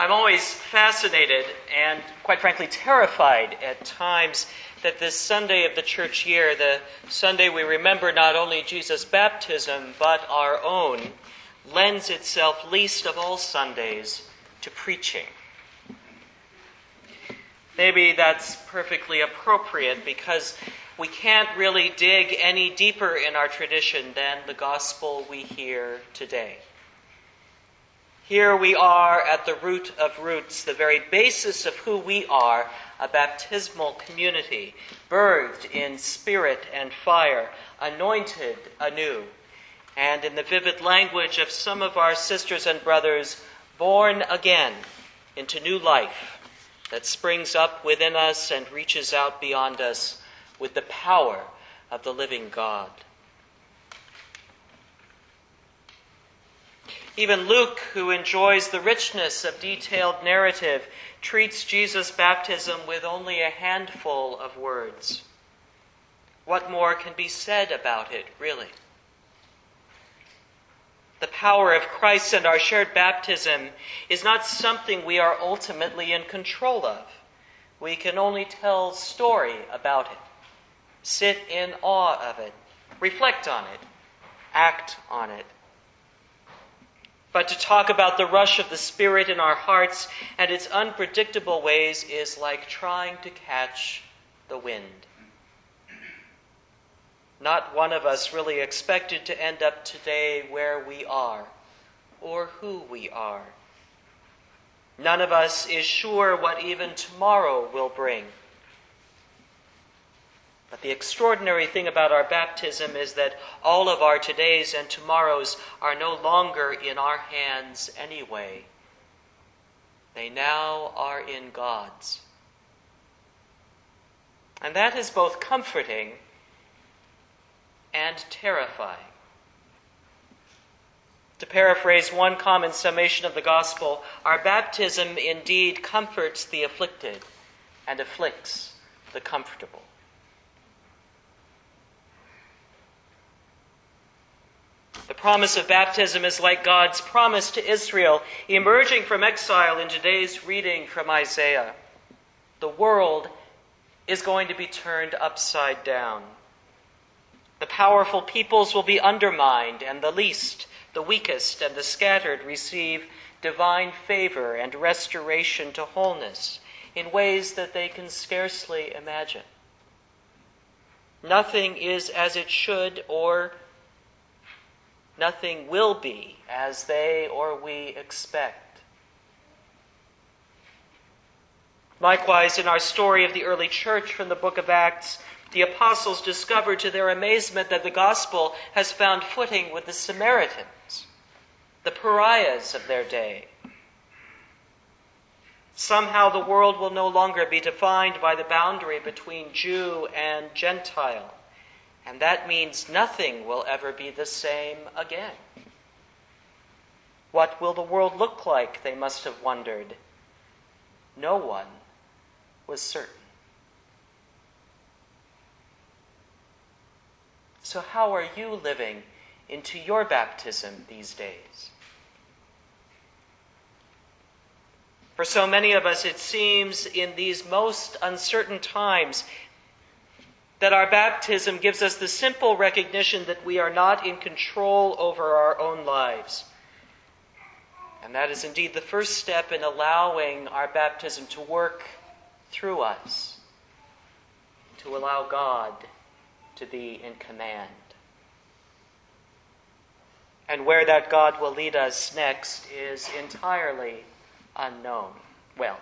I'm always fascinated and, quite frankly, terrified at times that this Sunday of the church year, the Sunday we remember not only Jesus' baptism, but our own, lends itself least of all Sundays to preaching. Maybe that's perfectly appropriate because we can't really dig any deeper in our tradition than the gospel we hear today. Here we are at the root of roots, the very basis of who we are, a baptismal community, birthed in spirit and fire, anointed anew, and in the vivid language of some of our sisters and brothers, born again into new life that springs up within us and reaches out beyond us with the power of the living God. Even Luke, who enjoys the richness of detailed narrative, treats Jesus' baptism with only a handful of words. What more can be said about it, really? The power of Christ and our shared baptism is not something we are ultimately in control of. We can only tell story about it, sit in awe of it, reflect on it, act on it. But to talk about the rush of the Spirit in our hearts and its unpredictable ways is like trying to catch the wind. Not one of us really expected to end up today where we are or who we are. None of us is sure what even tomorrow will bring. But the extraordinary thing about our baptism is that all of our todays and tomorrows are no longer in our hands anyway. They now are in God's. And that is both comforting and terrifying. To paraphrase one common summation of the gospel, our baptism indeed comforts the afflicted and afflicts the comfortable. The promise of baptism is like God's promise to Israel emerging from exile in today's reading from Isaiah. The world is going to be turned upside down. The powerful peoples will be undermined, and the least, the weakest, and the scattered receive divine favor and restoration to wholeness in ways that they can scarcely imagine. Nothing is as it should or nothing will be as they or we expect. Likewise, in our story of the early church from the book of Acts, the apostles discover to their amazement that the gospel has found footing with the Samaritans, the pariahs of their day. Somehow the world will no longer be defined by the boundary between Jew and Gentile. And that means nothing will ever be the same again. What will the world look like, they must have wondered. No one was certain. So, how are you living into your baptism these days? For so many of us, it seems in these most uncertain times, that our baptism gives us the simple recognition that we are not in control over our own lives. And that is indeed the first step in allowing our baptism to work through us, to allow God to be in command. And where that God will lead us next is entirely unknown. Well,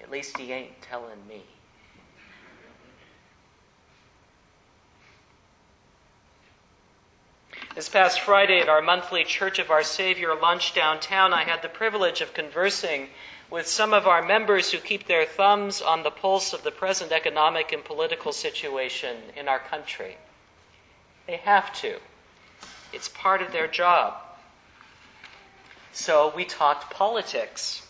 at least He ain't telling me. This past Friday at our monthly Church of Our Savior lunch downtown, I had the privilege of conversing with some of our members who keep their thumbs on the pulse of the present economic and political situation in our country. They have to, it's part of their job. So we talked politics.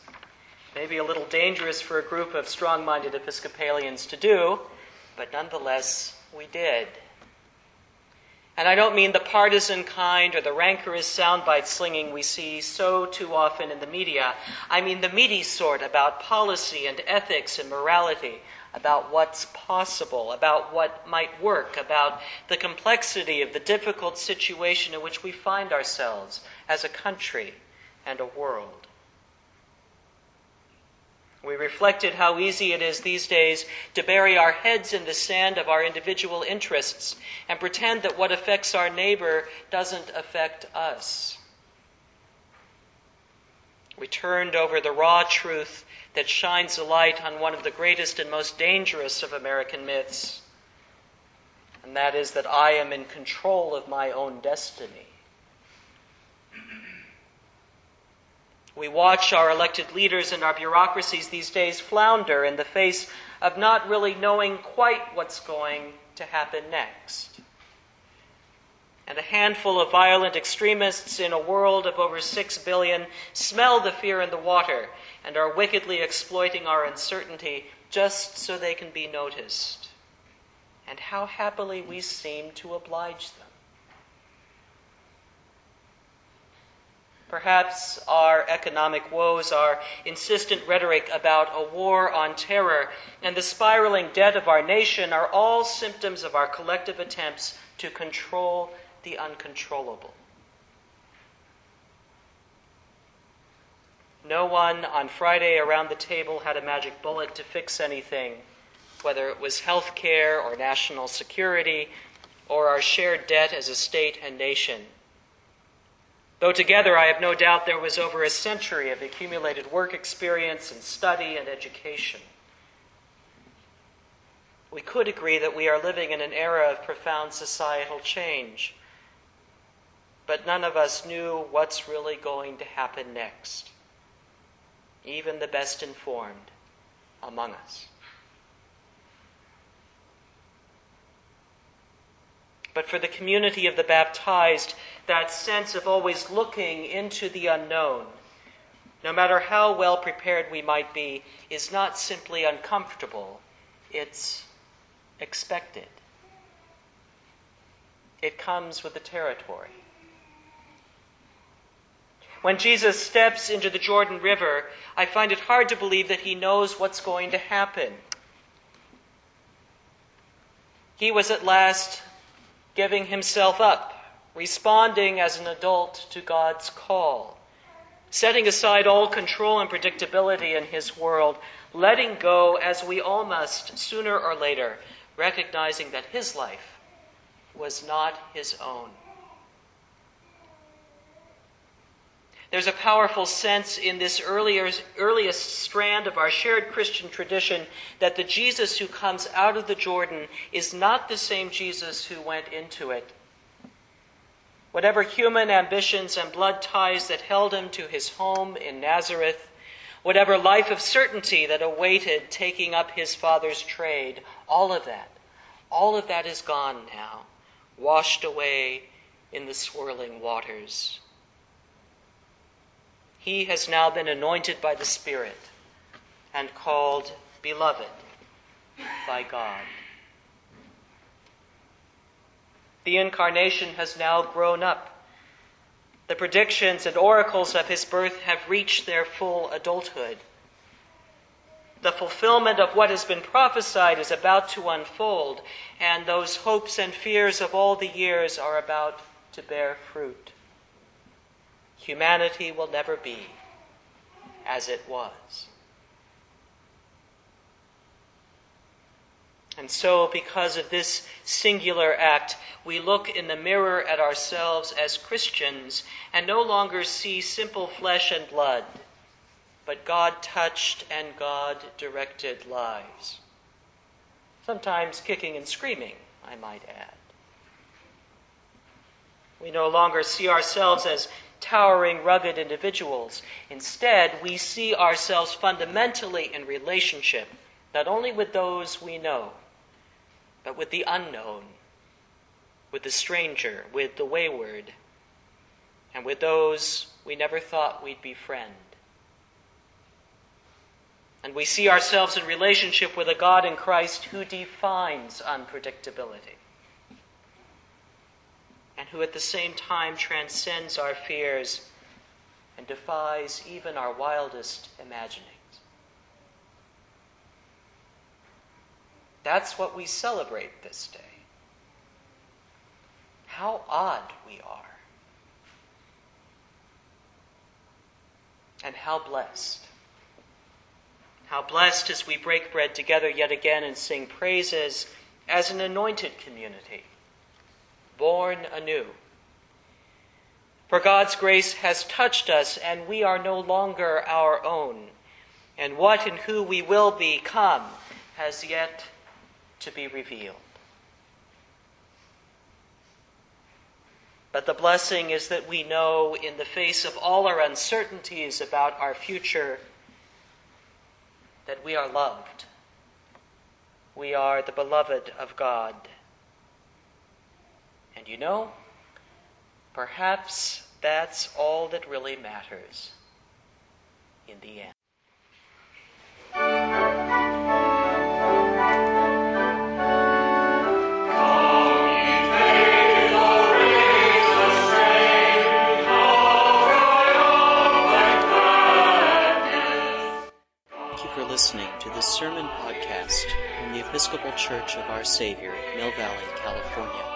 Maybe a little dangerous for a group of strong minded Episcopalians to do, but nonetheless, we did. And I don't mean the partisan kind or the rancorous soundbite slinging we see so too often in the media. I mean the meaty sort about policy and ethics and morality, about what's possible, about what might work, about the complexity of the difficult situation in which we find ourselves as a country and a world. We reflected how easy it is these days to bury our heads in the sand of our individual interests and pretend that what affects our neighbor doesn't affect us. We turned over the raw truth that shines a light on one of the greatest and most dangerous of American myths, and that is that I am in control of my own destiny. We watch our elected leaders and our bureaucracies these days flounder in the face of not really knowing quite what's going to happen next. And a handful of violent extremists in a world of over six billion smell the fear in the water and are wickedly exploiting our uncertainty just so they can be noticed. And how happily we seem to oblige them. Perhaps our economic woes, our insistent rhetoric about a war on terror, and the spiraling debt of our nation are all symptoms of our collective attempts to control the uncontrollable. No one on Friday around the table had a magic bullet to fix anything, whether it was health care or national security or our shared debt as a state and nation. Though together I have no doubt there was over a century of accumulated work experience and study and education. We could agree that we are living in an era of profound societal change, but none of us knew what's really going to happen next, even the best informed among us. But for the community of the baptized, that sense of always looking into the unknown, no matter how well prepared we might be, is not simply uncomfortable, it's expected. It comes with the territory. When Jesus steps into the Jordan River, I find it hard to believe that he knows what's going to happen. He was at last giving himself up responding as an adult to God's call, setting aside all control and predictability in his world, letting go as we all must sooner or later, recognizing that his life was not his own. There's a powerful sense in this earlier, earliest strand of our shared Christian tradition that the Jesus who comes out of the Jordan is not the same Jesus who went into it whatever human ambitions and blood ties that held him to his home in Nazareth, whatever life of certainty that awaited taking up his father's trade, all of that, all of that is gone now, washed away in the swirling waters. He has now been anointed by the Spirit and called beloved by God. The incarnation has now grown up. The predictions and oracles of his birth have reached their full adulthood. The fulfillment of what has been prophesied is about to unfold, and those hopes and fears of all the years are about to bear fruit. Humanity will never be as it was. And so, because of this singular act, we look in the mirror at ourselves as Christians and no longer see simple flesh and blood, but God touched and God directed lives. Sometimes kicking and screaming, I might add. We no longer see ourselves as towering, rugged individuals. Instead, we see ourselves fundamentally in relationship, not only with those we know, but with the unknown, with the stranger, with the wayward, and with those we never thought we'd befriend. And we see ourselves in relationship with a God in Christ who defines unpredictability. And who at the same time transcends our fears and defies even our wildest imaginings. That's what we celebrate this day. How odd we are. And how blessed. How blessed as we break bread together yet again and sing praises as an anointed community, born anew. For God's grace has touched us, and we are no longer our own. And what and who we will become has yet to be revealed. But the blessing is that we know, in the face of all our uncertainties about our future, that we are loved. We are the beloved of God. And you know, perhaps that's all that really matters in the end. Listening to this sermon podcast from the Episcopal Church of Our Savior, Mill Valley, California.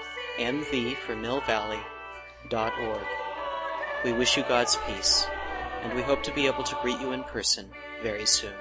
M V for Mill Valley dot org. We wish you God's peace, and we hope to be able to greet you in person very soon.